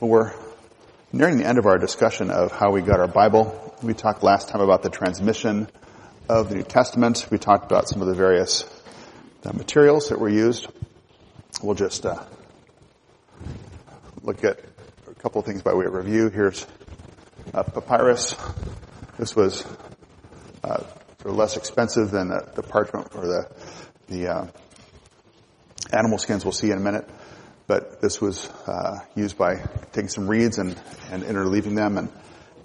We're nearing the end of our discussion of how we got our Bible. We talked last time about the transmission of the New Testament. We talked about some of the various uh, materials that were used. We'll just uh, look at a couple of things by way of review. Here's uh, papyrus. This was uh, less expensive than the, the parchment or the the uh, animal skins. We'll see in a minute but this was uh, used by taking some reeds and, and interleaving them and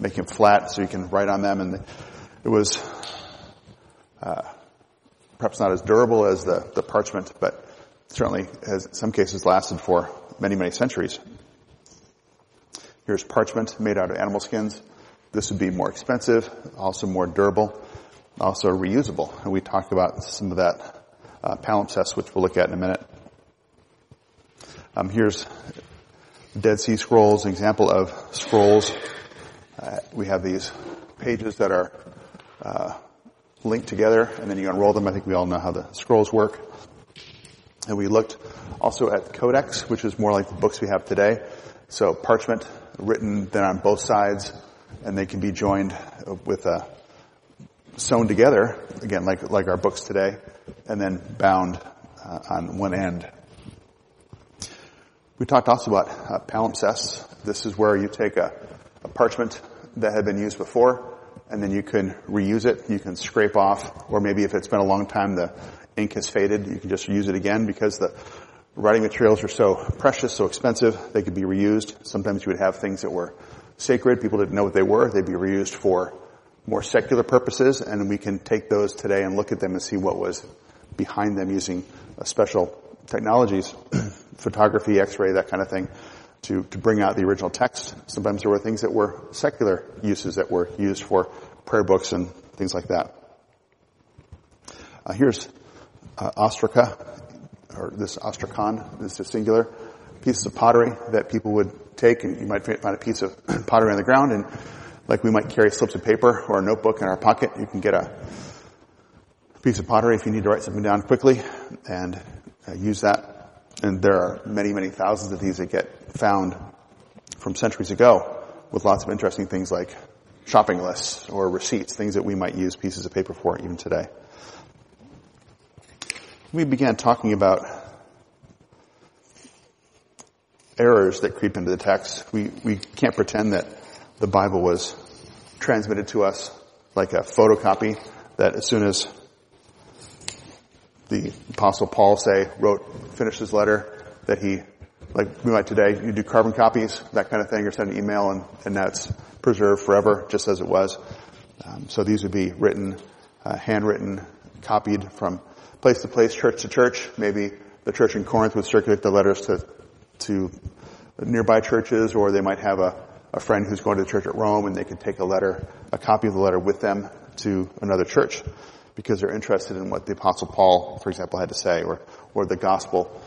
making them flat so you can write on them. And it was uh, perhaps not as durable as the, the parchment, but certainly has in some cases lasted for many, many centuries. Here's parchment made out of animal skins. This would be more expensive, also more durable, also reusable. And we talked about some of that uh, palimpsest, which we'll look at in a minute. Um, here's Dead Sea Scrolls, an example of scrolls. Uh, we have these pages that are uh, linked together, and then you unroll them. I think we all know how the scrolls work. And we looked also at codex, which is more like the books we have today. So parchment written then on both sides, and they can be joined with a uh, sewn together again, like like our books today, and then bound uh, on one end we talked also about uh, palimpsests. This is where you take a, a, parchment that had been used before, and then you can reuse it. You can scrape off, or maybe if it's been a long time, the ink has faded, you can just use it again because the writing materials are so precious, so expensive, they could be reused. Sometimes you would have things that were sacred, people didn't know what they were, they'd be reused for more secular purposes, and we can take those today and look at them and see what was behind them using a special technologies, photography, x-ray, that kind of thing, to, to bring out the original text. Sometimes there were things that were secular uses that were used for prayer books and things like that. Uh, here's uh, ostraca, or this ostrakon, this is singular, pieces of pottery that people would take, and you might find a piece of pottery on the ground, and like we might carry slips of paper or a notebook in our pocket, you can get a piece of pottery if you need to write something down quickly, and uh, use that. And there are many, many thousands of these that get found from centuries ago with lots of interesting things like shopping lists or receipts, things that we might use pieces of paper for even today. We began talking about errors that creep into the text. We, we can't pretend that the Bible was transmitted to us like a photocopy that as soon as the apostle Paul say, wrote, finished his letter that he, like we might today, you do carbon copies, that kind of thing, or send an email and, and that's preserved forever, just as it was. Um, so these would be written, uh, handwritten, copied from place to place, church to church. Maybe the church in Corinth would circulate the letters to, to nearby churches, or they might have a, a friend who's going to the church at Rome and they could take a letter, a copy of the letter with them to another church because they're interested in what the apostle Paul, for example, had to say, or, or the gospel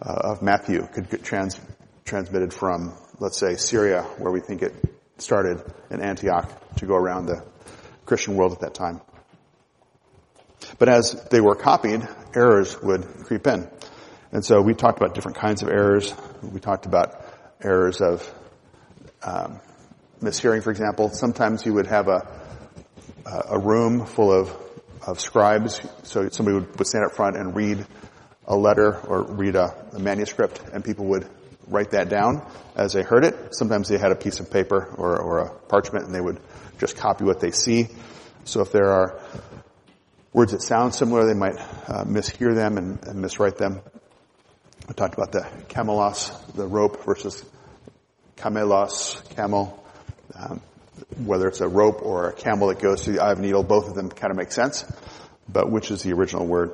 uh, of Matthew could get trans, transmitted from, let's say, Syria, where we think it started in Antioch to go around the Christian world at that time. But as they were copied, errors would creep in. And so we talked about different kinds of errors. We talked about errors of um, mishearing, for example. Sometimes you would have a, a room full of of scribes. So somebody would, would stand up front and read a letter or read a, a, manuscript and people would write that down as they heard it. Sometimes they had a piece of paper or, or a parchment and they would just copy what they see. So if there are words that sound similar, they might uh, mishear them and, and miswrite them. I talked about the camelos, the rope versus camelos, camel. Um, whether it's a rope or a camel that goes through the eye of a needle, both of them kind of make sense. But which is the original word?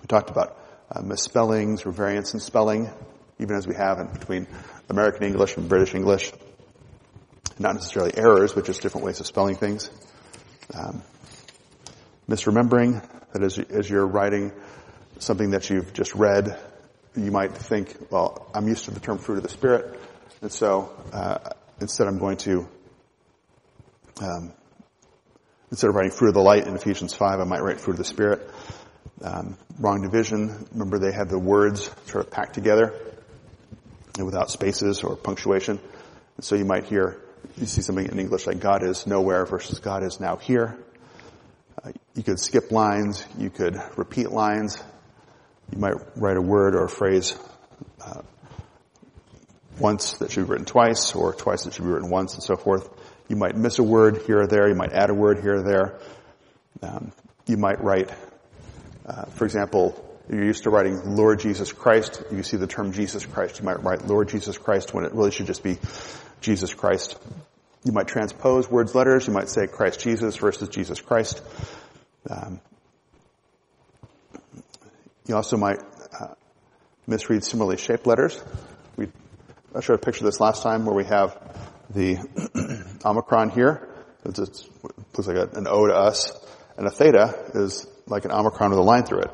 We talked about uh, misspellings or variants in spelling, even as we have in between American English and British English. Not necessarily errors, but just different ways of spelling things. Um, misremembering, that is, as you're writing something that you've just read, you might think, well, I'm used to the term fruit of the Spirit, and so uh, instead I'm going to um, instead of writing fruit of the light in Ephesians 5, I might write fruit of the Spirit. Um, wrong division. Remember they had the words sort of packed together. and without spaces or punctuation. And so you might hear, you see something in English like God is nowhere versus God is now here. Uh, you could skip lines, you could repeat lines, you might write a word or a phrase uh, once that should be written twice, or twice that should be written once, and so forth. You might miss a word here or there. You might add a word here or there. Um, you might write, uh, for example, you're used to writing Lord Jesus Christ. You see the term Jesus Christ. You might write Lord Jesus Christ when it really should just be Jesus Christ. You might transpose words, letters. You might say Christ Jesus versus Jesus Christ. Um, you also might uh, misread similarly shaped letters. We I showed a picture this last time where we have the omicron here. It looks like an O to us, and a theta is like an omicron with a line through it.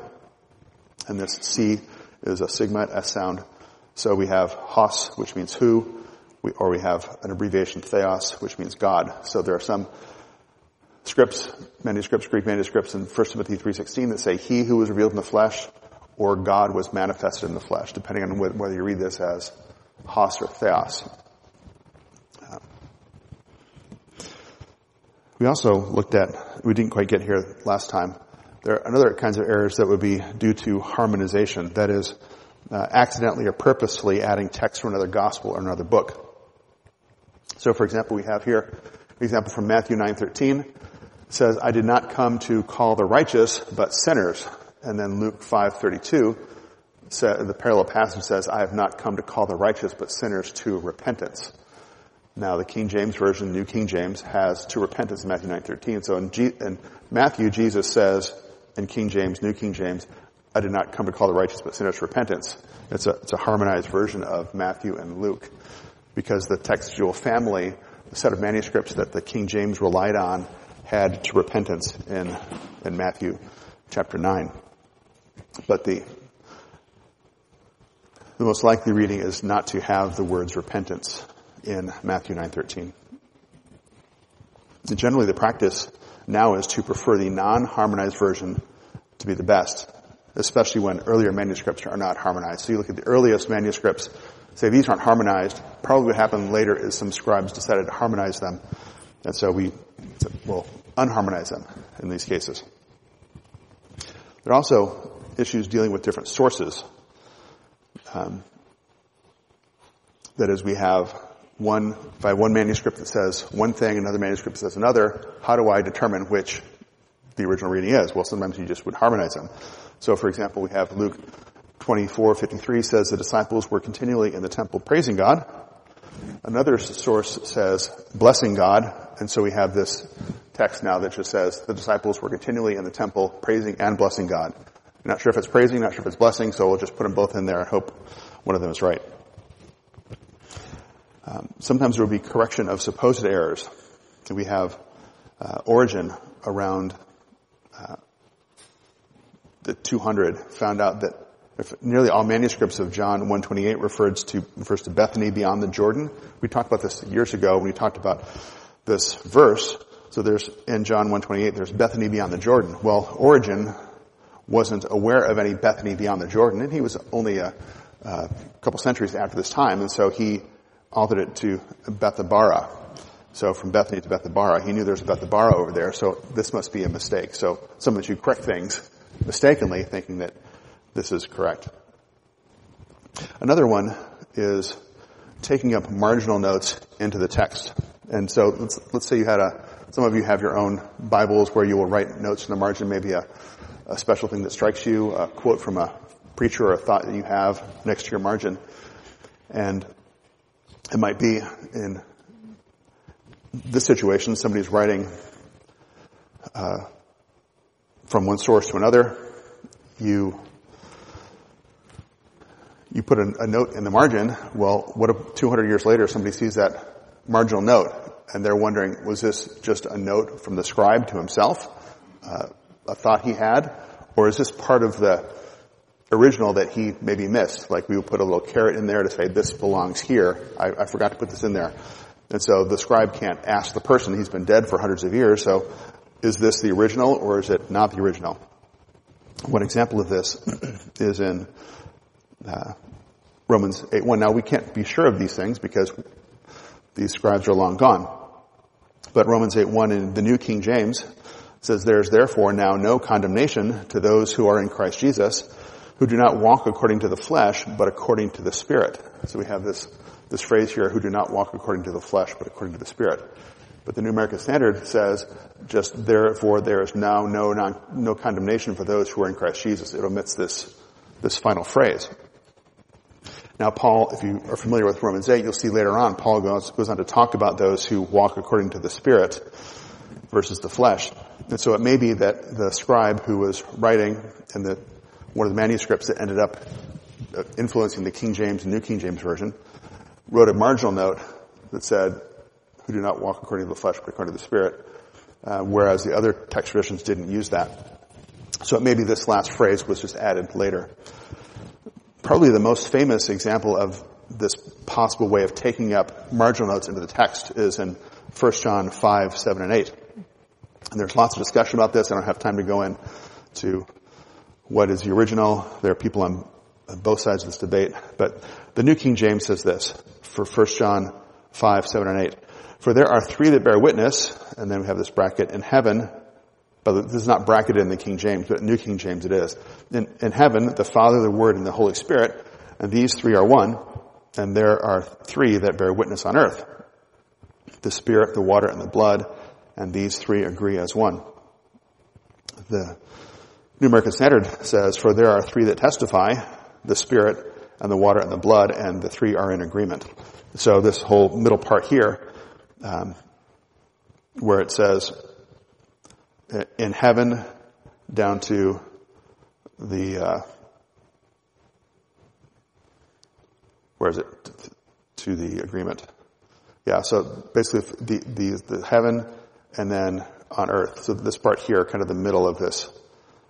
And this C is a sigma S sound. So we have hos, which means who, we, or we have an abbreviation theos, which means God. So there are some scripts, manuscripts, Greek manuscripts in 1 Timothy 3.16 that say he who was revealed in the flesh or God was manifested in the flesh, depending on whether you read this as hos or theos. We also looked at, we didn't quite get here last time, there are other kinds of errors that would be due to harmonization, that is, uh, accidentally or purposefully adding text from another gospel or another book. So for example, we have here an example from Matthew 9:13 says, "I did not come to call the righteous, but sinners." And then Luke 5:32 the parallel passage says, I have not come to call the righteous, but sinners to repentance. Now, the King James Version, New King James, has to repentance in Matthew 9.13. So in, G- in Matthew, Jesus says, in King James, New King James, I did not come to call the righteous, but sinners to repentance. It's a, it's a harmonized version of Matthew and Luke. Because the textual family, the set of manuscripts that the King James relied on, had to repentance in, in Matthew chapter 9. But the the most likely reading is not to have the words repentance in Matthew 9:13. Generally, the practice now is to prefer the non-harmonized version to be the best, especially when earlier manuscripts are not harmonized. So you look at the earliest manuscripts, say these aren't harmonized. Probably what happened later is some scribes decided to harmonize them, and so we will unharmonize them in these cases. There are also issues dealing with different sources um, that is, we have one, if I have one manuscript that says one thing, another manuscript says another, how do I determine which the original reading is? Well, sometimes you just would harmonize them. So for example, we have Luke 24, 53 says the disciples were continually in the temple praising God. Another source says blessing God, and so we have this text now that just says the disciples were continually in the temple praising and blessing God. Not sure if it's praising, not sure if it's blessing, so we'll just put them both in there and hope one of them is right. Um, sometimes there will be correction of supposed errors. We have uh, Origen around uh, the 200 found out that nearly all manuscripts of John 128 refers to refers to Bethany beyond the Jordan. We talked about this years ago when we talked about this verse. So there's in John 128 there's Bethany beyond the Jordan. Well, Origen wasn't aware of any Bethany beyond the Jordan, and he was only a, a couple centuries after this time, and so he altered it to Bethabara. So from Bethany to Bethabara, he knew there was a Bethabara over there, so this must be a mistake. So sometimes you correct things mistakenly, thinking that this is correct. Another one is taking up marginal notes into the text. And so let's, let's say you had a, some of you have your own Bibles where you will write notes in the margin, maybe a, a special thing that strikes you, a quote from a preacher or a thought that you have next to your margin. And it might be in this situation, somebody's writing uh, from one source to another. You you put a, a, note in the margin. Well, what if 200 years later somebody sees that marginal note and they're wondering, was this just a note from the scribe to himself? Uh, a thought he had? Or is this part of the original that he maybe missed? Like we would put a little caret in there to say, this belongs here. I, I forgot to put this in there. And so the scribe can't ask the person, he's been dead for hundreds of years, so is this the original or is it not the original? One example of this is in uh, Romans 8.1. Now we can't be sure of these things because these scribes are long gone. But Romans 8.1 in the New King James says, There is therefore now no condemnation to those who are in Christ Jesus, who do not walk according to the flesh, but according to the Spirit. So we have this, this phrase here, who do not walk according to the flesh, but according to the Spirit. But the New American Standard says, just therefore there is now no, non, no condemnation for those who are in Christ Jesus. It omits this, this final phrase. Now Paul, if you are familiar with Romans 8, you'll see later on, Paul goes, goes on to talk about those who walk according to the Spirit versus the flesh. And so it may be that the scribe who was writing in the, one of the manuscripts that ended up uh, influencing the King James and New King James Version wrote a marginal note that said, who do not walk according to the flesh, but according to the Spirit, uh, whereas the other text traditions didn't use that. So maybe this last phrase was just added later. Probably the most famous example of this possible way of taking up marginal notes into the text is in 1 John 5, 7, and 8. And there's lots of discussion about this. I don't have time to go in to what is the original. There are people on, both sides of this debate. But the New King James says this for 1 John 5, 7, and 8. For there are three that bear witness, and then we have this bracket in heaven, but this is not bracketed in the King James, but in New King James it is. In, in heaven, the Father, the Word, and the Holy Spirit, and these three are one, and there are three that bear witness on earth. The Spirit, the water, and the blood, and these three agree as one. The New American Standard says, for there are three that testify, the Spirit, and the water, and the blood, and the three are in agreement. So this whole middle part here um, where it says in heaven down to the uh, where is it? To the agreement. Yeah so basically the, the the heaven and then on earth. So this part here kind of the middle of this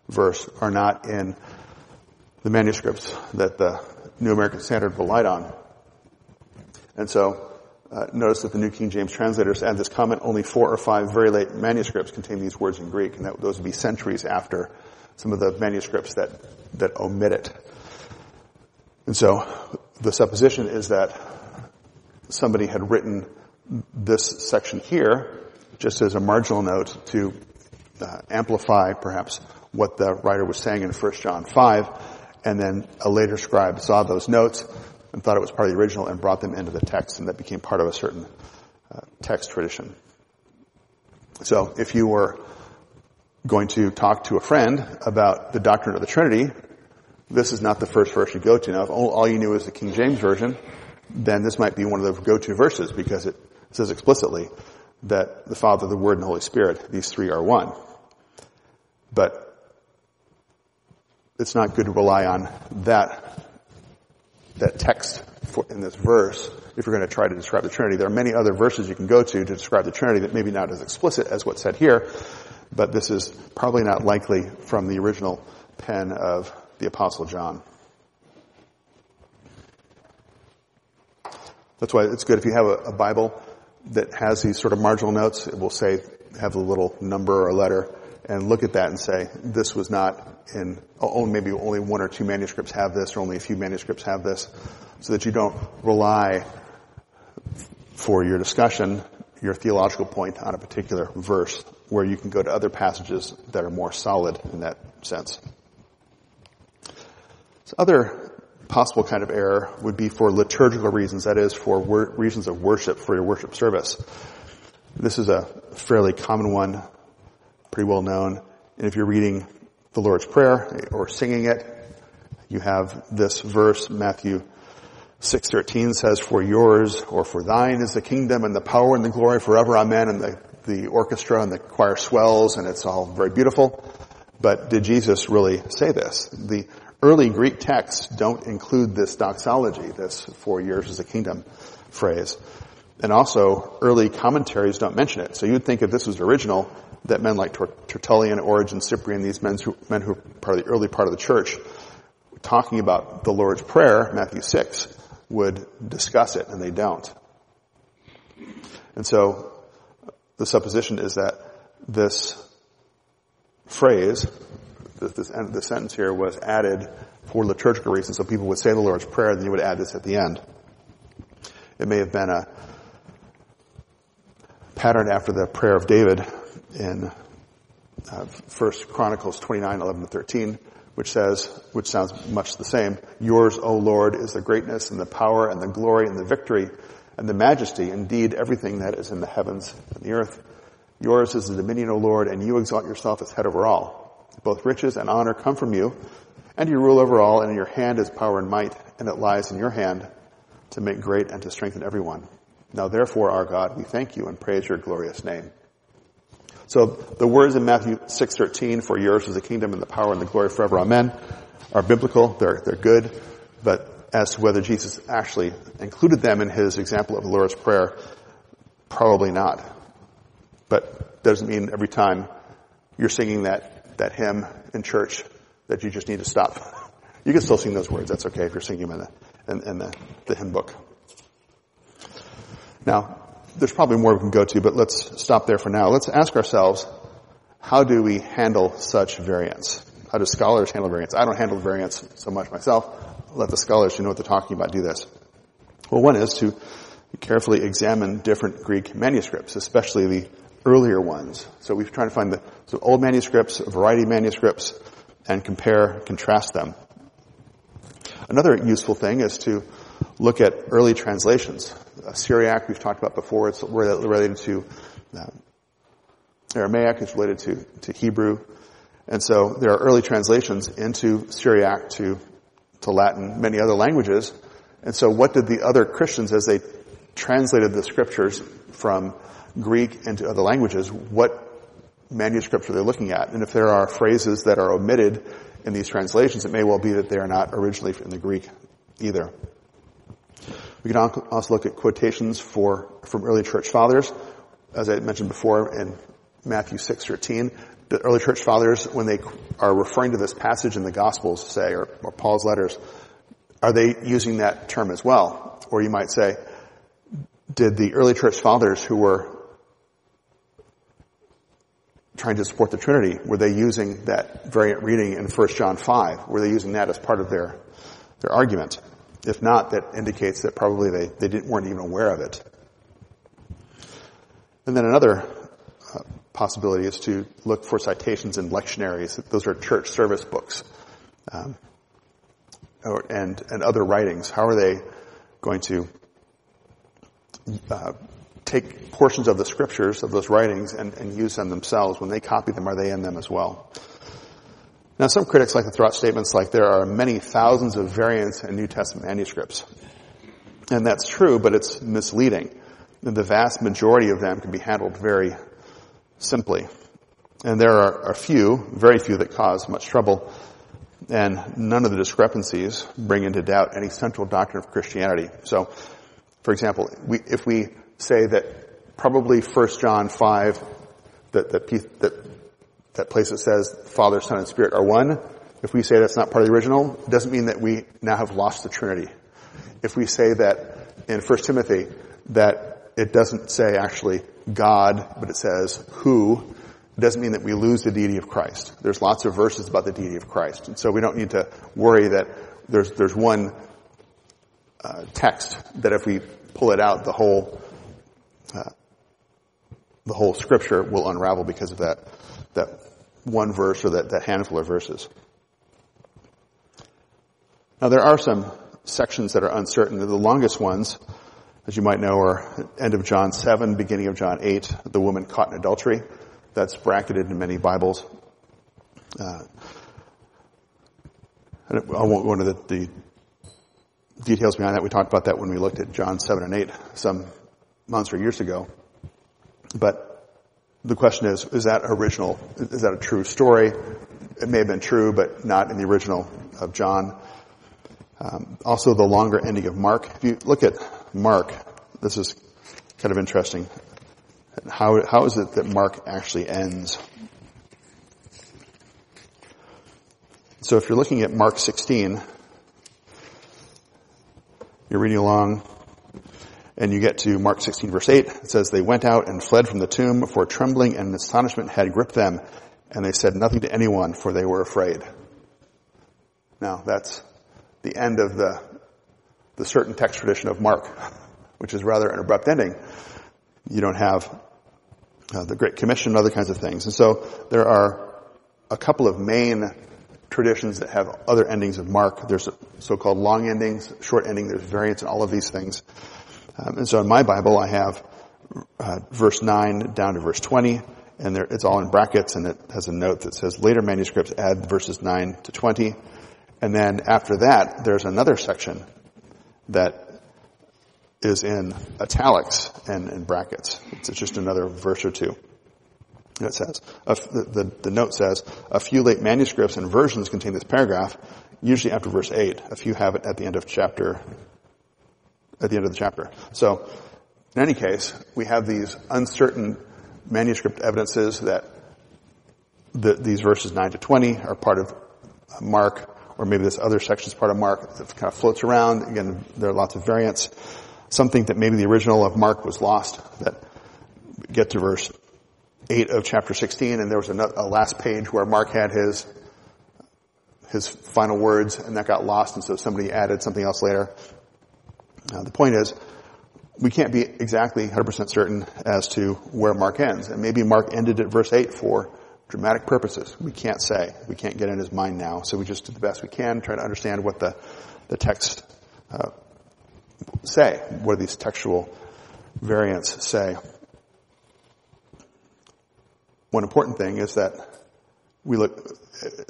verse are not in the manuscripts that the new american standard relied on and so uh, notice that the New King James translators add this comment, only four or five very late manuscripts contain these words in Greek, and that, those would be centuries after some of the manuscripts that, that omit it. And so the supposition is that somebody had written this section here just as a marginal note to uh, amplify perhaps what the writer was saying in 1 John 5, and then a later scribe saw those notes and thought it was part of the original and brought them into the text and that became part of a certain uh, text tradition. So if you were going to talk to a friend about the doctrine of the Trinity, this is not the first verse you go to. Now, if all you knew is the King James Version, then this might be one of the go-to verses because it says explicitly that the Father, the Word, and the Holy Spirit, these three are one. But it's not good to rely on that that text for, in this verse if you're going to try to describe the Trinity. There are many other verses you can go to to describe the Trinity that maybe not as explicit as what's said here, but this is probably not likely from the original pen of the Apostle John. That's why it's good if you have a, a Bible that has these sort of marginal notes. It will say, have a little number or a letter and look at that and say, this was not in, oh, oh, maybe only one or two manuscripts have this or only a few manuscripts have this, so that you don't rely for your discussion, your theological point on a particular verse where you can go to other passages that are more solid in that sense. So other possible kind of error would be for liturgical reasons, that is for wor- reasons of worship for your worship service. This is a fairly common one pretty well known. And if you're reading the Lord's Prayer or singing it, you have this verse, Matthew 6.13 says, for yours or for thine is the kingdom and the power and the glory forever. Amen. And the, the orchestra and the choir swells and it's all very beautiful. But did Jesus really say this? The early Greek texts don't include this doxology, this for yours is the kingdom phrase. And also early commentaries don't mention it. So you'd think if this was original, that men like Tertullian, Origen, Cyprian, these men who, men who are part of the early part of the church, talking about the Lord's Prayer, Matthew 6, would discuss it, and they don't. And so, the supposition is that this phrase, this, this, this sentence here was added for liturgical reasons. So people would say the Lord's Prayer, then you would add this at the end. It may have been a pattern after the prayer of David in uh, First Chronicles 29, 11 to 13, which says, which sounds much the same, Yours, O Lord, is the greatness and the power and the glory and the victory and the majesty, indeed everything that is in the heavens and the earth. Yours is the dominion, O Lord, and you exalt yourself as head over all. Both riches and honor come from you, and you rule over all, and in your hand is power and might, and it lies in your hand to make great and to strengthen everyone. Now therefore, our God, we thank you and praise your glorious name. So the words in Matthew 6:13, "For yours is the kingdom and the power and the glory forever, Amen," are biblical. They're they're good, but as to whether Jesus actually included them in his example of the Lord's prayer, probably not. But doesn't mean every time you're singing that that hymn in church that you just need to stop. You can still sing those words. That's okay if you're singing them in the in, in the, the hymn book. Now, there's probably more we can go to, but let's stop there for now. Let's ask ourselves, how do we handle such variance? How do scholars handle variance? I don't handle variance so much myself. Let the scholars who know what they're talking about do this. Well, one is to carefully examine different Greek manuscripts, especially the earlier ones. So we've tried to find the so old manuscripts, a variety of manuscripts, and compare, contrast them. Another useful thing is to look at early translations. Syriac we've talked about before. It's related to uh, Aramaic. It's related to, to Hebrew. And so there are early translations into Syriac to, to Latin, many other languages. And so what did the other Christians, as they translated the scriptures from Greek into other languages, what manuscripts are they looking at? And if there are phrases that are omitted in these translations, it may well be that they are not originally in the Greek either. We can also look at quotations for, from early church fathers. As I mentioned before in Matthew 6:13, the early church fathers, when they are referring to this passage in the Gospels, say, or, or Paul's letters, are they using that term as well? Or you might say, did the early church fathers who were trying to support the Trinity, were they using that variant reading in 1 John 5? Were they using that as part of their, their argument? If not, that indicates that probably they, they didn't, weren't even aware of it. And then another uh, possibility is to look for citations in lectionaries. Those are church service books. Um, or, and, and other writings. How are they going to uh, take portions of the scriptures of those writings and, and use them themselves? When they copy them, are they in them as well? Now, some critics like to throw out statements like there are many thousands of variants in New Testament manuscripts. And that's true, but it's misleading. The vast majority of them can be handled very simply. And there are a few, very few that cause much trouble, and none of the discrepancies bring into doubt any central doctrine of Christianity. So, for example, we, if we say that probably 1 John 5, that, that, that that place that says Father, Son, and Spirit are one, if we say that's not part of the original, it doesn't mean that we now have lost the Trinity. If we say that in 1 Timothy that it doesn't say actually God, but it says who, it doesn't mean that we lose the deity of Christ. There's lots of verses about the deity of Christ. And so we don't need to worry that there's, there's one uh, text that if we pull it out, the whole, uh, the whole scripture will unravel because of that, that one verse or that, that handful of verses. Now there are some sections that are uncertain. The longest ones, as you might know, are end of John 7, beginning of John 8, the woman caught in adultery. That's bracketed in many Bibles. Uh, I won't go into the, the, details behind that. We talked about that when we looked at John 7 and 8 some months or years ago. But the question is, is that original? Is that a true story? It may have been true, but not in the original of John. Um, also, the longer ending of Mark. If you look at Mark, this is kind of interesting. How how is it that Mark actually ends? So, if you're looking at Mark 16, you're reading along and you get to Mark 16 verse 8, it says, They went out and fled from the tomb, for trembling and astonishment had gripped them, and they said nothing to anyone, for they were afraid. Now that's the end of the, the certain text tradition of Mark, which is rather an abrupt ending. You don't have uh, the Great Commission and other kinds of things. And so there are a couple of main traditions that have other endings of Mark. There's so-called long endings, short ending, there's variants in all of these things. Um, and so in my Bible I have uh, verse 9 down to verse 20, and there, it's all in brackets, and it has a note that says later manuscripts add verses 9 to 20. And then after that, there's another section that is in italics and in brackets. It's just another verse or two. It says, the, the, the, note says, a few late manuscripts and versions contain this paragraph, usually after verse 8. A few have it at the end of chapter, at the end of the chapter. So, in any case, we have these uncertain manuscript evidences that the, these verses 9 to 20 are part of Mark, or maybe this other section is part of Mark that kind of floats around. Again, there are lots of variants. Something that maybe the original of Mark was lost, that get to verse 8 of chapter 16, and there was a, a last page where Mark had his his final words, and that got lost, and so somebody added something else later. Uh, the point is, we can't be exactly 100% certain as to where Mark ends. And maybe Mark ended at verse 8 for dramatic purposes. We can't say. We can't get in his mind now. So we just do the best we can, try to understand what the, the text uh, say, what these textual variants say. One important thing is that we look,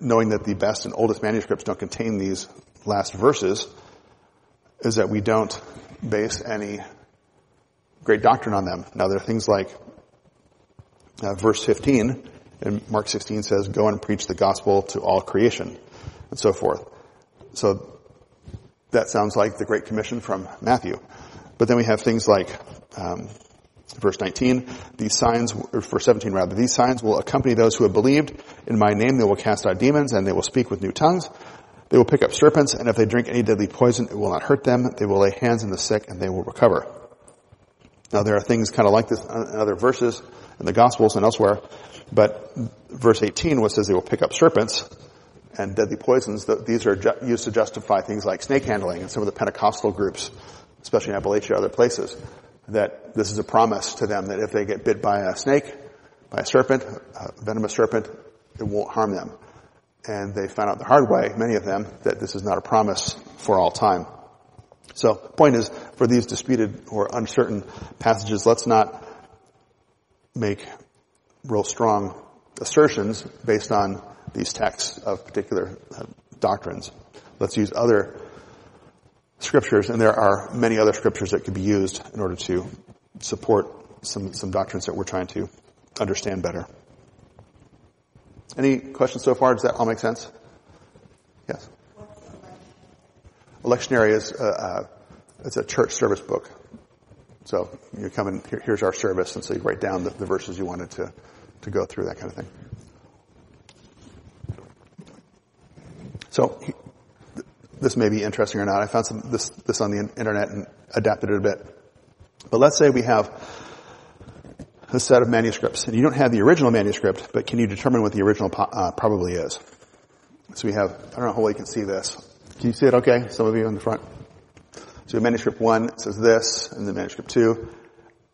knowing that the best and oldest manuscripts don't contain these last verses, is that we don't base any great doctrine on them. Now there are things like uh, verse 15 and Mark 16 says, go and preach the gospel to all creation and so forth. So that sounds like the Great Commission from Matthew. But then we have things like, um, verse 19, these signs, or verse 17 rather, these signs will accompany those who have believed. In my name they will cast out demons and they will speak with new tongues. They will pick up serpents and if they drink any deadly poison, it will not hurt them. They will lay hands on the sick and they will recover. Now there are things kind of like this in other verses in the Gospels and elsewhere, but verse 18, which says they will pick up serpents and deadly poisons, these are ju- used to justify things like snake handling and some of the Pentecostal groups, especially in Appalachia other places, that this is a promise to them that if they get bit by a snake, by a serpent, a venomous serpent, it won't harm them. And they found out the hard way, many of them, that this is not a promise for all time. So, point is, for these disputed or uncertain passages, let's not make real strong assertions based on these texts of particular uh, doctrines. Let's use other scriptures, and there are many other scriptures that could be used in order to support some, some doctrines that we're trying to understand better. Any questions so far? Does that all make sense? Yes. Lectionary is a, uh, it's a church service book. So you come and here, here's our service, and so you write down the, the verses you wanted to, to go through, that kind of thing. So this may be interesting or not. I found some, this, this on the internet and adapted it a bit. But let's say we have a set of manuscripts, and you don't have the original manuscript, but can you determine what the original po- uh, probably is? So we have, I don't know how well you can see this. Can you see it okay? Some of you in the front. So manuscript one says this, and then manuscript two,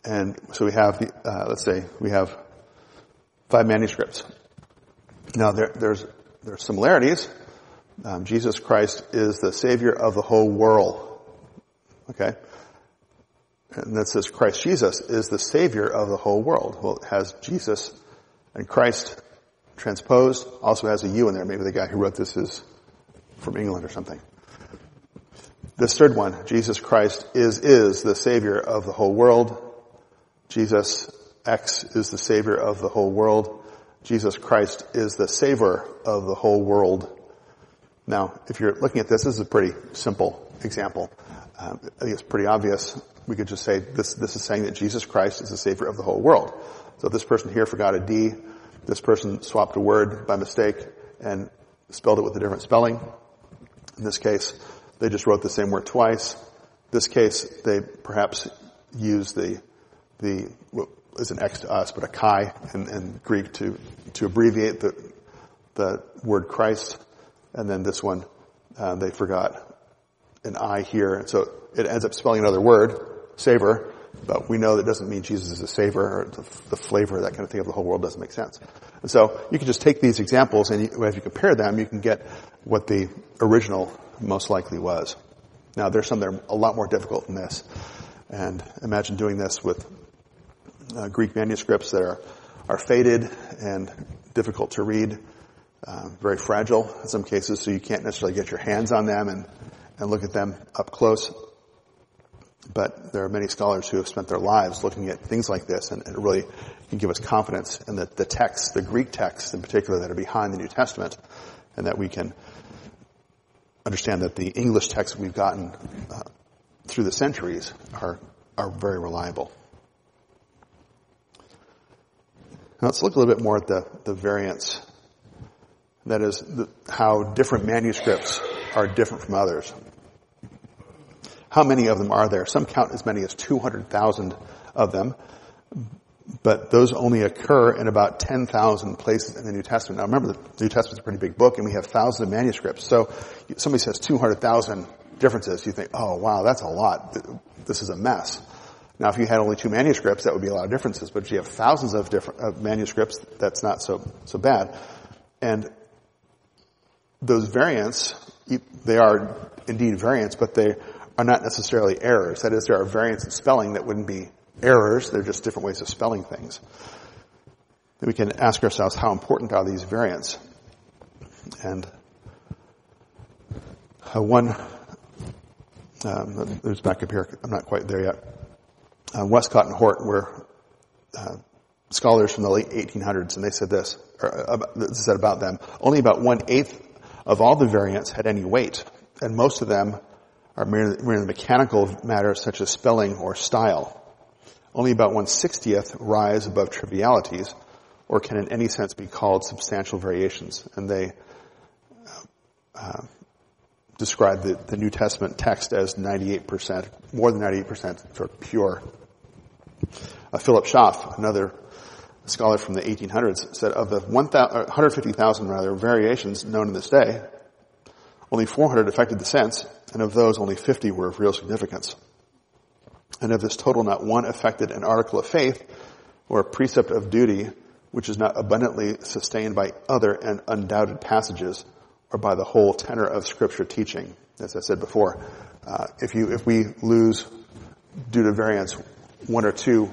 and so we have, the, uh, let's say we have five manuscripts. Now there, there's there's similarities. Um, Jesus Christ is the Savior of the whole world. Okay, and that says Christ Jesus is the Savior of the whole world. Well, it has Jesus and Christ transposed. Also has a U in there. Maybe the guy who wrote this is from England or something. This third one, Jesus Christ is, is the Savior of the whole world. Jesus X is the Savior of the whole world. Jesus Christ is the Savior of the whole world. Now, if you're looking at this, this is a pretty simple example. Um, I think it's pretty obvious. We could just say this, this is saying that Jesus Christ is the Savior of the whole world. So this person here forgot a D. This person swapped a word by mistake and spelled it with a different spelling. In this case, they just wrote the same word twice. This case, they perhaps use the, the, what is an X to us, but a chi in, in Greek to, to abbreviate the, the word Christ. And then this one Uh, they forgot an I here, and so it ends up spelling another word, savor, but we know that doesn't mean Jesus is a savor or the, the, flavor, that kind of thing of the whole world doesn't make sense. And so you can just take these examples and you, as you compare them, you can get what the original most likely was. Now there's some that are a lot more difficult than this. And imagine doing this with uh, Greek manuscripts that are, are faded and difficult to read, uh, very fragile in some cases, so you can't necessarily get your hands on them and, and look at them up close. But there are many scholars who have spent their lives looking at things like this and, and really can give us confidence in the, the texts, the Greek texts in particular that are behind the New Testament, and that we can understand that the English texts we've gotten uh, through the centuries are, are very reliable. Now let's look a little bit more at the, the variance. That is the, how different manuscripts are different from others. How many of them are there? Some count as many as 200,000 of them, but those only occur in about 10,000 places in the New Testament. Now remember, the New Testament's a pretty big book and we have thousands of manuscripts. So somebody says 200,000 differences, you think, oh wow, that's a lot. This is a mess. Now if you had only two manuscripts, that would be a lot of differences, but if you have thousands of different uh, manuscripts, that's not so, so bad. And those variants, they are indeed variants, but they are not necessarily errors. That is, there are variants in spelling that wouldn't be errors. They're just different ways of spelling things. Then we can ask ourselves, how important are these variants? And uh, one, um, there's back up here. I'm not quite there yet. Uh, Westcott and Hort were uh, scholars from the late 1800s, and they said this, or uh, this said about them. Only about one eighth of all the variants had any weight, and most of them are merely, merely mechanical matters such as spelling or style. Only about one sixtieth rise above trivialities, or can in any sense be called substantial variations. And they uh, describe the, the, New Testament text as 98%, more than 98% sort of pure. Uh, Philip Schaff, another scholar from the 1800s, said of the 150,000 rather variations known in this day, only 400 affected the sense, and of those only 50 were of real significance. And of this total, not one affected an article of faith or a precept of duty which is not abundantly sustained by other and undoubted passages or by the whole tenor of scripture teaching. As I said before, uh, if you if we lose due to variance one or two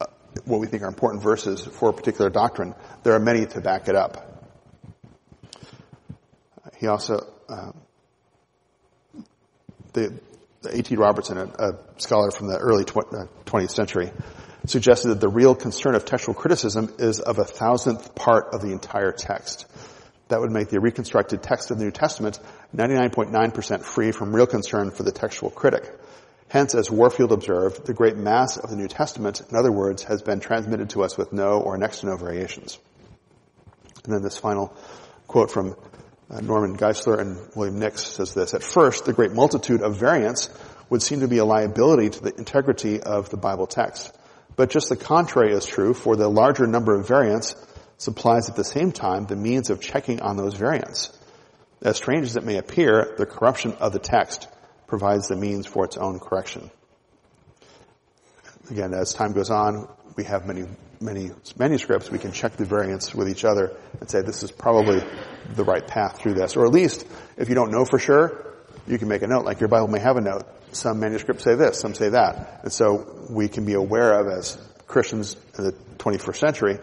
uh, what we think are important verses for a particular doctrine, there are many to back it up. He also uh, the, A.T. Robertson, a, a, scholar from the early tw- 20th uh, century, suggested that the real concern of textual criticism is of a thousandth part of the entire text. That would make the reconstructed text of the New Testament 99.9% free from real concern for the textual critic. Hence, as Warfield observed, the great mass of the New Testament, in other words, has been transmitted to us with no or next to no variations. And then this final quote from uh, Norman Geisler and William Nix says this. At first, the great multitude of variants would seem to be a liability to the integrity of the Bible text. But just the contrary is true, for the larger number of variants supplies at the same time the means of checking on those variants. As strange as it may appear, the corruption of the text provides the means for its own correction. Again, as time goes on, we have many, many manuscripts. We can check the variants with each other and say this is probably the right path through this. Or at least, if you don't know for sure, you can make a note, like your Bible may have a note. Some manuscripts say this, some say that. And so we can be aware of as Christians in the 21st century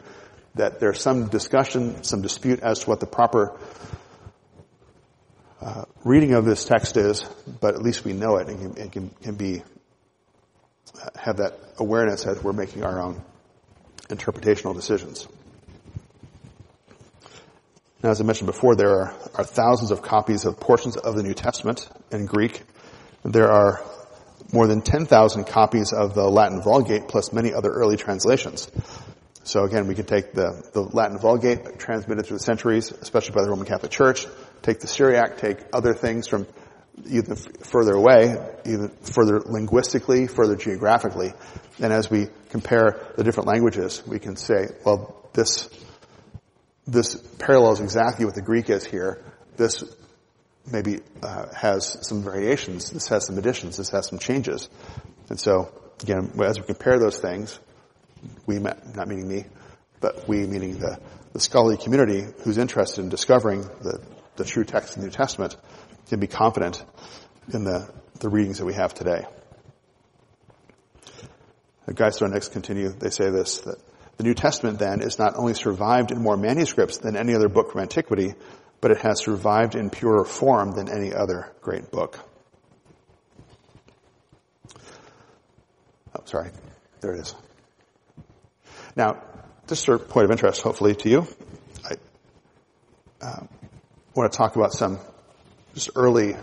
that there's some discussion, some dispute as to what the proper uh, reading of this text is, but at least we know it and can, and can, can be uh, have that awareness as we're making our own interpretational decisions. Now, as I mentioned before, there are, are thousands of copies of portions of the New Testament in Greek. There are more than 10,000 copies of the Latin Vulgate plus many other early translations. So again, we could take the, the Latin Vulgate transmitted through the centuries, especially by the Roman Catholic Church, take the Syriac, take other things from either further away, either further linguistically, further geographically. And as we compare the different languages, we can say, well, this, this parallels exactly what the Greek is here. This maybe uh, has some variations. This has some additions. This has some changes. And so, again, as we compare those things, we, not meaning me, but we meaning the, the scholarly community who's interested in discovering the, the true text of the New Testament can be confident in the, the readings that we have today. The Geisler Nix continue, they say this, that the New Testament then is not only survived in more manuscripts than any other book from antiquity, but it has survived in purer form than any other great book. Oh, sorry. There it is. Now, just a point of interest, hopefully, to you. I uh, want to talk about some just early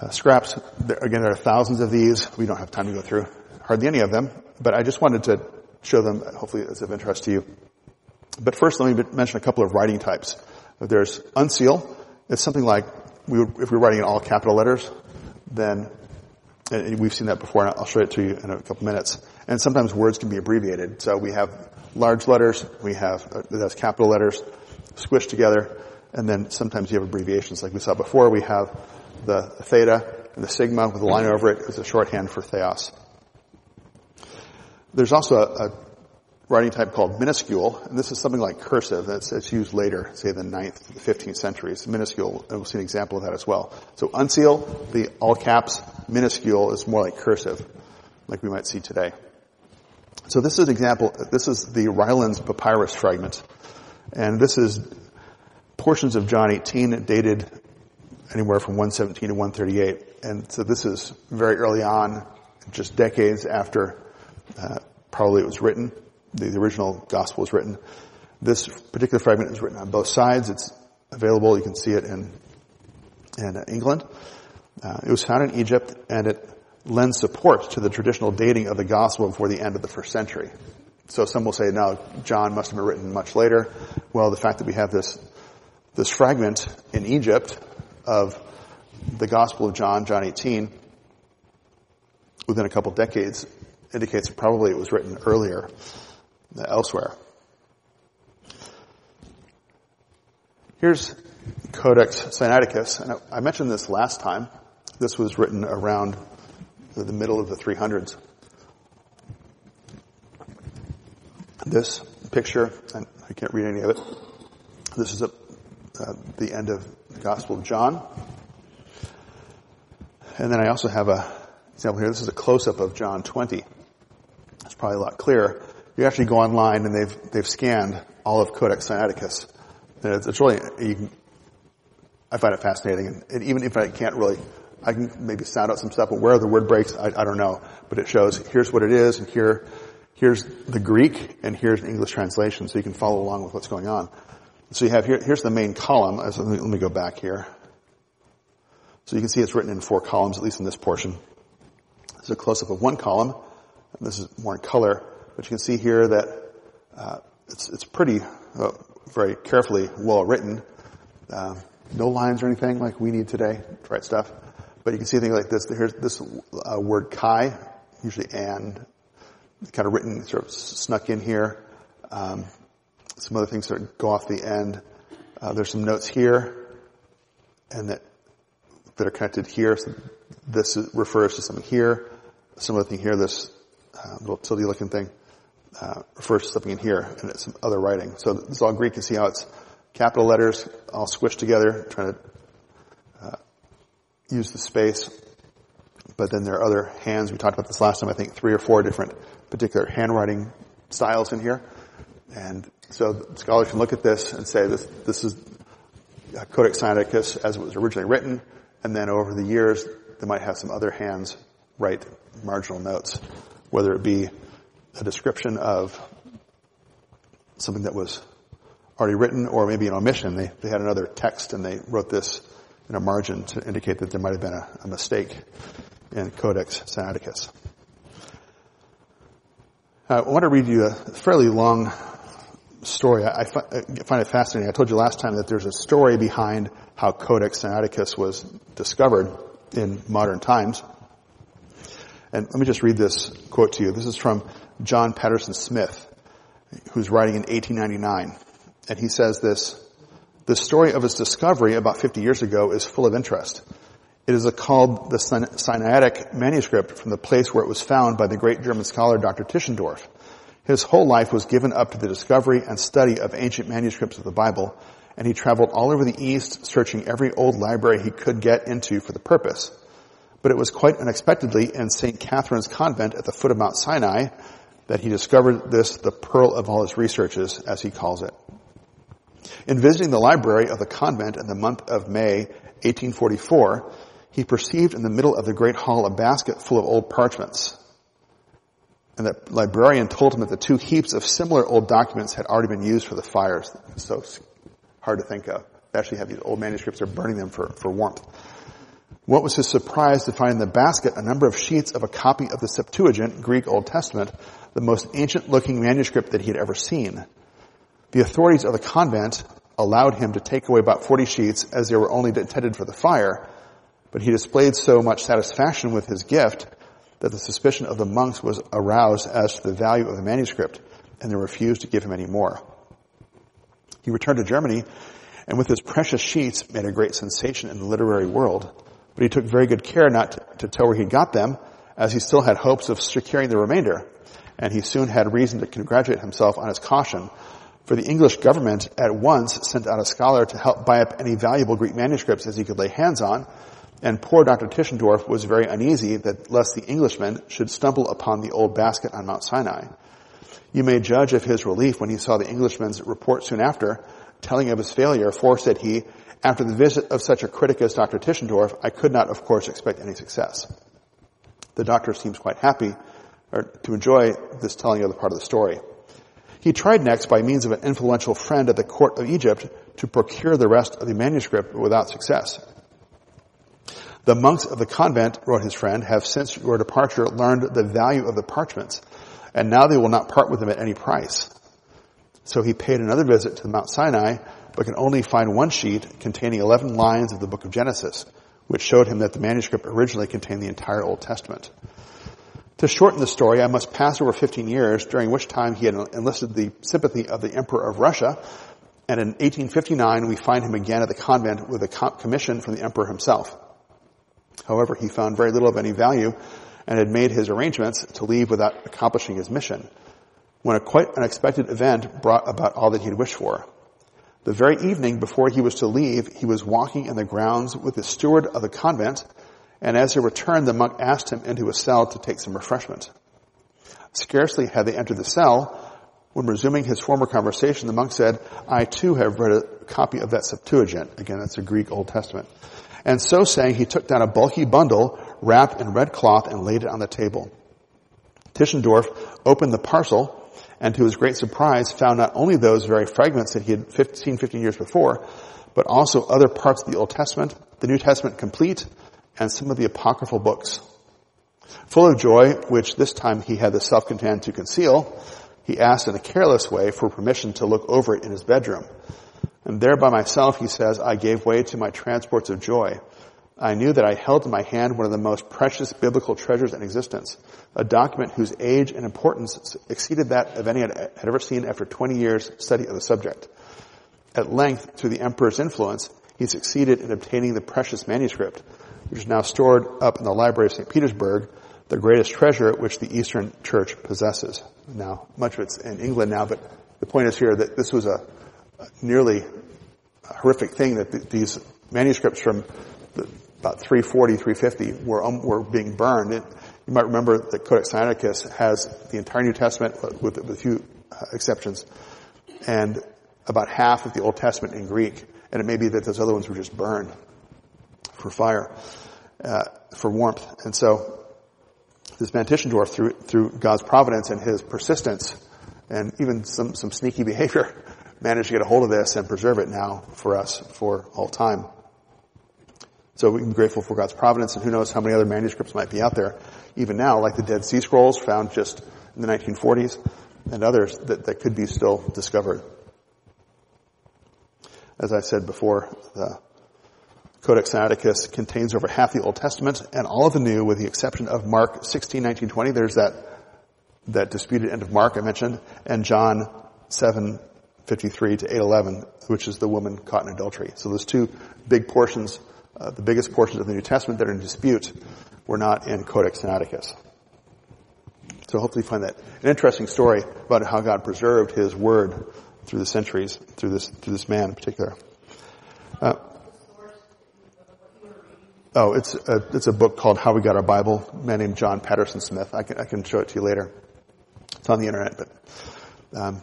uh, scraps. There, again, there are thousands of these. We don't have time to go through hardly any of them, but I just wanted to show them, hopefully it's of interest to you. But first, let me mention a couple of writing types. There's uncial. It's something like we would, if we were writing in all capital letters, then we've seen that before, and I'll show it to you in a couple minutes. And sometimes words can be abbreviated. So we have large letters, we have uh, that's capital letters squished together, and then sometimes you have abbreviations. Like we saw before, we have the theta and the sigma with a line over it is a shorthand for theos. There's also a, a writing type called minuscule, and this is something like cursive that's, that's used later, say the 9th, the 15th centuries. Minuscule, and we'll see an example of that as well. So uncial, the all caps, minuscule is more like cursive, like we might see today. So this is an example, this is the Rylands papyrus fragment, and this is portions of John 18 dated anywhere from 117 to 138. And so this is very early on, just decades after uh, probably it was written the, the original gospel was written. This particular fragment is written on both sides. It's available. You can see it in in England. Uh, it was found in Egypt, and it lends support to the traditional dating of the gospel before the end of the first century. So some will say, no, John must have been written much later. Well, the fact that we have this this fragment in Egypt of the Gospel of John, John 18, within a couple decades, indicates probably it was written earlier uh, elsewhere. Here's Codex Sinaiticus, and I mentioned this last time. This was written around the middle of the 300s. This picture, and I can't read any of it. This is a, uh, the end of the Gospel of John. And then I also have a example here. This is a close-up of John 20. It's probably a lot clearer you actually go online and they've they've scanned all of Codex Sinaiticus. And it's, it's really can, I find it fascinating, and, and, even if I can't really, I can maybe sound out some stuff, but where the word breaks, I, I don't know. But it shows here's what it is, and here here's the Greek, and here's an English translation, so you can follow along with what's going on. So you have here, here's the main column. Let me, let me go back here. So you can see it's written in four columns, at least in this portion. This is a close-up of one column. This is more in color. But you can see here that uh, it's, it's pretty, uh, very carefully well written. Uh, no lines or anything like we need today to write stuff. But you can see things like this. Here's this uh, word "kai," usually "and," kind of written, sort of snuck in here. Um, some other things that go off the end. Uh, there's some notes here, and that that are connected here. So this refers to something here. Some other thing here. This uh, little tilde looking thing uh, refers to something in here and it's some other writing. So this is all Greek. You see how it's capital letters all squished together, trying to uh, use the space. But then there are other hands. We talked about this last time. I think three or four different particular handwriting styles in here. And so scholars can look at this and say this, this is uh, Codex Sinaiticus as it was originally written. And then over the years, they might have some other hands write marginal notes, whether it be a description of something that was already written or maybe an omission. They, they had another text and they wrote this in a margin to indicate that there might have been a, a mistake in Codex Sinaiticus. I want to read you a fairly long story. I, find it fascinating. I told you last time that there's a story behind how Codex Sinaiticus was discovered in modern times. And let me just read this quote to you. This is from John Paterson Smyth, who's writing in 1899. And he says this The story of its discovery about 50 years ago is full of interest. It is called the Sinaitic manuscript from the place where it was found by the great German scholar Dr. Tischendorf. His whole life was given up to the discovery and study of ancient manuscripts of the Bible, and he traveled all over the East searching every old library he could get into for the purpose. But it was quite unexpectedly in St. Catherine's convent at the foot of Mount Sinai that he discovered this, the pearl of all his researches, as he calls it. In visiting the library of the convent in the month of May 1844, he perceived in the middle of the great hall a basket full of old parchments. And the librarian told him that the two heaps of similar old documents had already been used for the fires. It's so hard to think of. They actually have these old manuscripts, they're burning them for, for warmth. What was his surprise to find in the basket a number of sheets of a copy of the Septuagint, Greek Old Testament, the most ancient looking manuscript that he had ever seen. The authorities of the convent allowed him to take away about 40 sheets as they were only intended for the fire, but he displayed so much satisfaction with his gift that the suspicion of the monks was aroused as to the value of the manuscript, and they refused to give him any more. He returned to Germany, and with his precious sheets made a great sensation in the literary world, but he took very good care not to, to tell where he got them, as he still had hopes of securing the remainder, and he soon had reason to congratulate himself on his caution, for the English government at once sent out a scholar to help buy up any valuable Greek manuscripts as he could lay hands on, and poor Dr. Tischendorf was very uneasy that lest the Englishman should stumble upon the old basket on Mount Sinai. You may judge of his relief when he saw the Englishman's report soon after, telling of his failure, for, said he, after the visit of such a critic as Dr. Tischendorf, I could not, of course, expect any success. The doctor seems quite happy or to enjoy this telling of the part of the story. He tried next, by means of an influential friend at the court of Egypt, to procure the rest of the manuscript without success. The monks of the convent, wrote his friend, have since your departure learned the value of the parchments, and now they will not part with them at any price. So he paid another visit to Mount Sinai, but could only find one sheet containing 11 lines of the book of Genesis, which showed him that the manuscript originally contained the entire Old Testament. To shorten the story, I must pass over 15 years, during which time he had enlisted the sympathy of the Emperor of Russia, and in 1859 we find him again at the convent with a commission from the Emperor himself. However, he found very little of any value and had made his arrangements to leave without accomplishing his mission, when a quite unexpected event brought about all that he had wished for. The very evening before he was to leave, he was walking in the grounds with the steward of the convent, and as he returned, the monk asked him into a cell to take some refreshment. Scarcely had they entered the cell, when resuming his former conversation, the monk said, I too have read a copy of that Septuagint. Again, that's a Greek Old Testament. And so saying, he took down a bulky bundle wrapped in red cloth and laid it on the table. Tischendorf opened the parcel and to his great surprise found not only those very fragments that he had seen 15 years before, but also other parts of the Old Testament, the New Testament complete, and some of the apocryphal books. Full of joy, which this time he had the self-content to conceal, he asked in a careless way for permission to look over it in his bedroom. And there by myself, he says, I gave way to my transports of joy. I knew that I held in my hand one of the most precious biblical treasures in existence, a document whose age and importance exceeded that of any I had ever seen after 20 years study of the subject. At length, through the emperor's influence, he succeeded in obtaining the precious manuscript, which is now stored up in the Library of St. Petersburg, the greatest treasure which the Eastern Church possesses. Now, much of it's in England now, but the point is here that this was a, a nearly horrific thing that th- these manuscripts from the, about 340, 350 were, um, were being burned. It, you might remember that Codex Sinaiticus has the entire New Testament with, with a few uh, exceptions and about half of the Old Testament in Greek. And it may be that those other ones were just burned for fire, uh, for warmth. And so this man Tischendorf, through, through God's providence and his persistence and even some, some sneaky behavior, managed to get a hold of this and preserve it now for us for all time. So we can be grateful for God's providence and who knows how many other manuscripts might be out there even now, like the Dead Sea Scrolls found just in the 1940s and others that, that could be still discovered. As I said before, the Codex Sinaiticus contains over half the Old Testament and all of the New with the exception of Mark 16, 19, 20. There's that, that disputed end of Mark I mentioned and John 7, 53 to 811, which is the woman caught in adultery. So those two big portions, uh, the biggest portions of the New Testament that are in dispute, were not in Codex Sinaiticus. So hopefully you find that an interesting story about how God preserved His Word through the centuries, through this, through this man in particular. Uh, oh, it's a, it's a book called How We Got Our Bible, a man named John Paterson Smyth. I can, I can show it to you later. It's on the internet, but, um,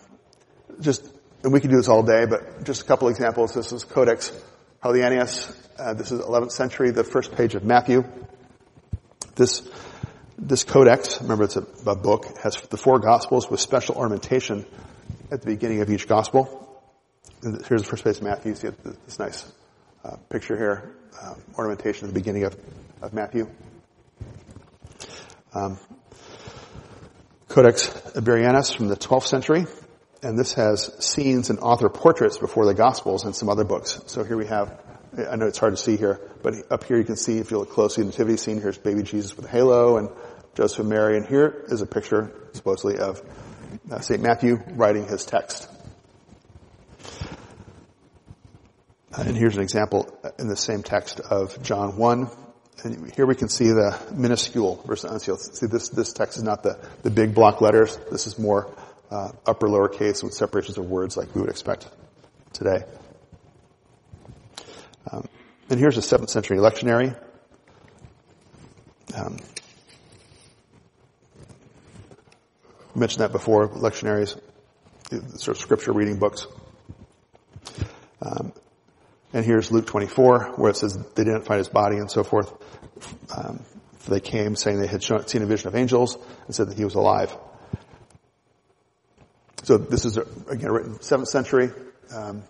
just, and we could do this all day, but just a couple examples. This is Codex Harleianus. Uh, this is 11th century, the first page of Matthew. This, this codex, remember it's a, a book, has the four gospels with special ornamentation at the beginning of each gospel. And here's the first page of Matthew. See this nice uh, picture here, uh, ornamentation at the beginning of, of Matthew. Um, Codex Ebnerianus from the 12th century, and this has scenes and author portraits before the Gospels and some other books. So here we have, I know it's hard to see here, but up here you can see, if you look closely, the nativity scene, here's baby Jesus with a halo and Joseph and Mary, and here is a picture, supposedly, of uh, St. Matthew writing his text. And here's an example in the same text of John 1. And here we can see the minuscule versus uncial. See, this, this text is not the, the big block letters. This is more uh, upper lowercase with separations of words like we would expect today. Um, and here's a 7th century lectionary. Um, mentioned that before, lectionaries, sort of scripture reading books. Um, and here's Luke 24, where it says they didn't find his body and so forth. Um, they came saying they had shown, seen a vision of angels and said that he was alive. So this is, again, written 7th century. Um,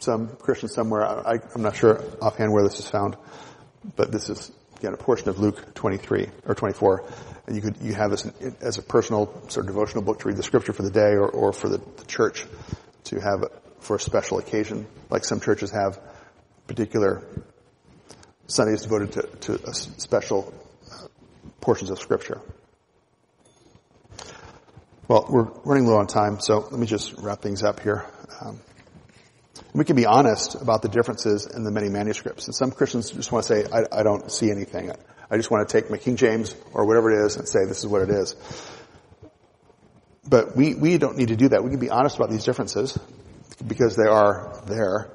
some Christian somewhere, I, am not sure offhand where this is found, but this is, again, a portion of Luke 23 or 24. And you could, you have this as a personal sort of devotional book to read the scripture for the day or, or for the, the church to have for a special occasion, like some churches have particular Sundays devoted to, to special uh, portions of scripture. Well, we're running low on time, so let me just wrap things up here. Um, we can be honest about the differences in the many manuscripts. And some Christians just want to say, I, I don't see anything. I just want to take my King James or whatever it is and say this is what it is. But we, we don't need to do that. We can be honest about these differences because they are there,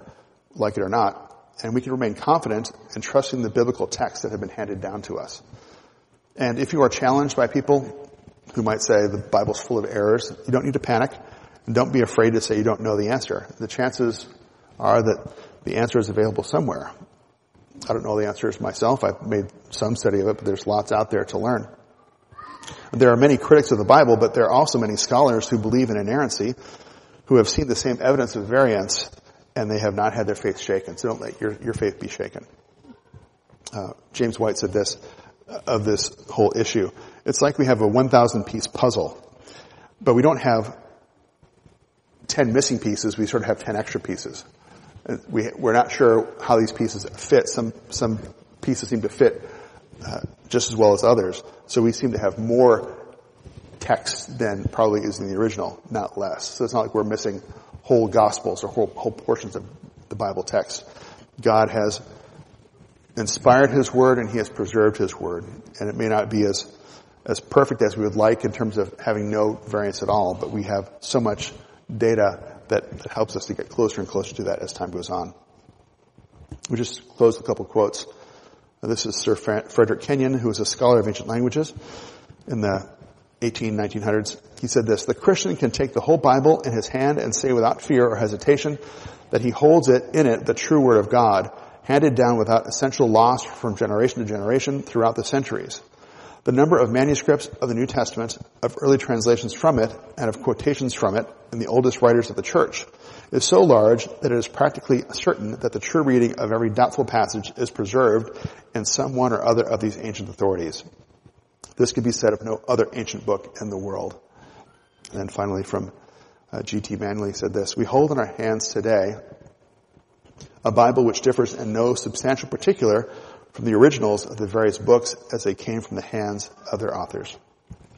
like it or not. And we can remain confident and trusting the biblical texts that have been handed down to us. And if you are challenged by people who might say the Bible's full of errors, you don't need to panic. And don't be afraid to say you don't know the answer. The chances are that the answer is available somewhere. I don't know the answers myself. I've made some study of it, but there's lots out there to learn. There are many critics of the Bible, but there are also many scholars who believe in inerrancy who have seen the same evidence of variance and they have not had their faith shaken. So don't let your, your faith be shaken. Uh, James White said this uh, of this whole issue. It's like we have a 1,000 piece puzzle, but we don't have 10 missing pieces. We sort of have 10 extra pieces. We, we're not sure how these pieces fit. Some, some pieces seem to fit uh, just as well as others. So we seem to have more text than probably is in the original, not less. So it's not like we're missing whole gospels or whole, whole portions of the Bible text. God has inspired His Word and He has preserved His Word. And it may not be as, as perfect as we would like in terms of having no variance at all, but we have so much data that, that helps us to get closer and closer to that as time goes on. We just close with a couple quotes. This is Sir Frederick Kenyon, who was a scholar of ancient languages in the 18, 1900s. He said this, the Christian can take the whole Bible in his hand and say without fear or hesitation that he holds it in it the true word of God, handed down without essential loss from generation to generation throughout the centuries. The number of manuscripts of the New Testament, of early translations from it, and of quotations from it in the oldest writers of the church is so large that it is practically certain that the true reading of every doubtful passage is preserved in some one or other of these ancient authorities. This could be said of no other ancient book in the world. And then finally from uh, G.T. Manley said this, we hold in our hands today a Bible which differs in no substantial particular from the originals of the various books as they came from the hands of their authors.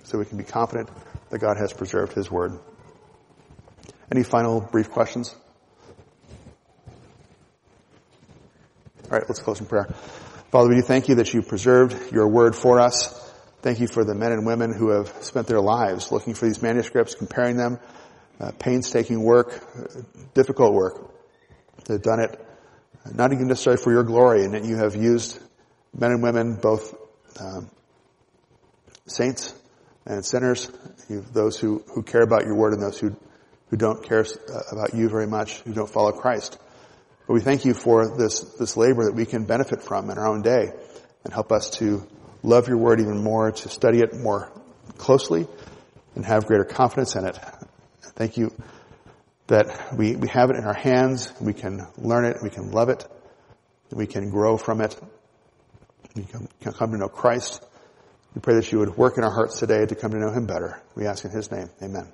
So we can be confident that God has preserved His Word. Any final brief questions? All right, let's close in prayer. Father, we do thank you that you preserved your word for us. Thank you for the men and women who have spent their lives looking for these manuscripts, comparing them, uh, painstaking work, uh, difficult work. They've done it not even necessarily for your glory, and that you have used men and women, both um, saints and sinners, those who, who care about your word and those who, who don't care uh, about you very much, who don't follow Christ. But we thank you for this, this labor that we can benefit from in our own day and help us to love your word even more, to study it more closely and have greater confidence in it. Thank you that we, we have it in our hands, we can learn it, we can love it, we can grow from it, can come to know Christ. We pray that you would work in our hearts today to come to know Him better. We ask in His name. Amen.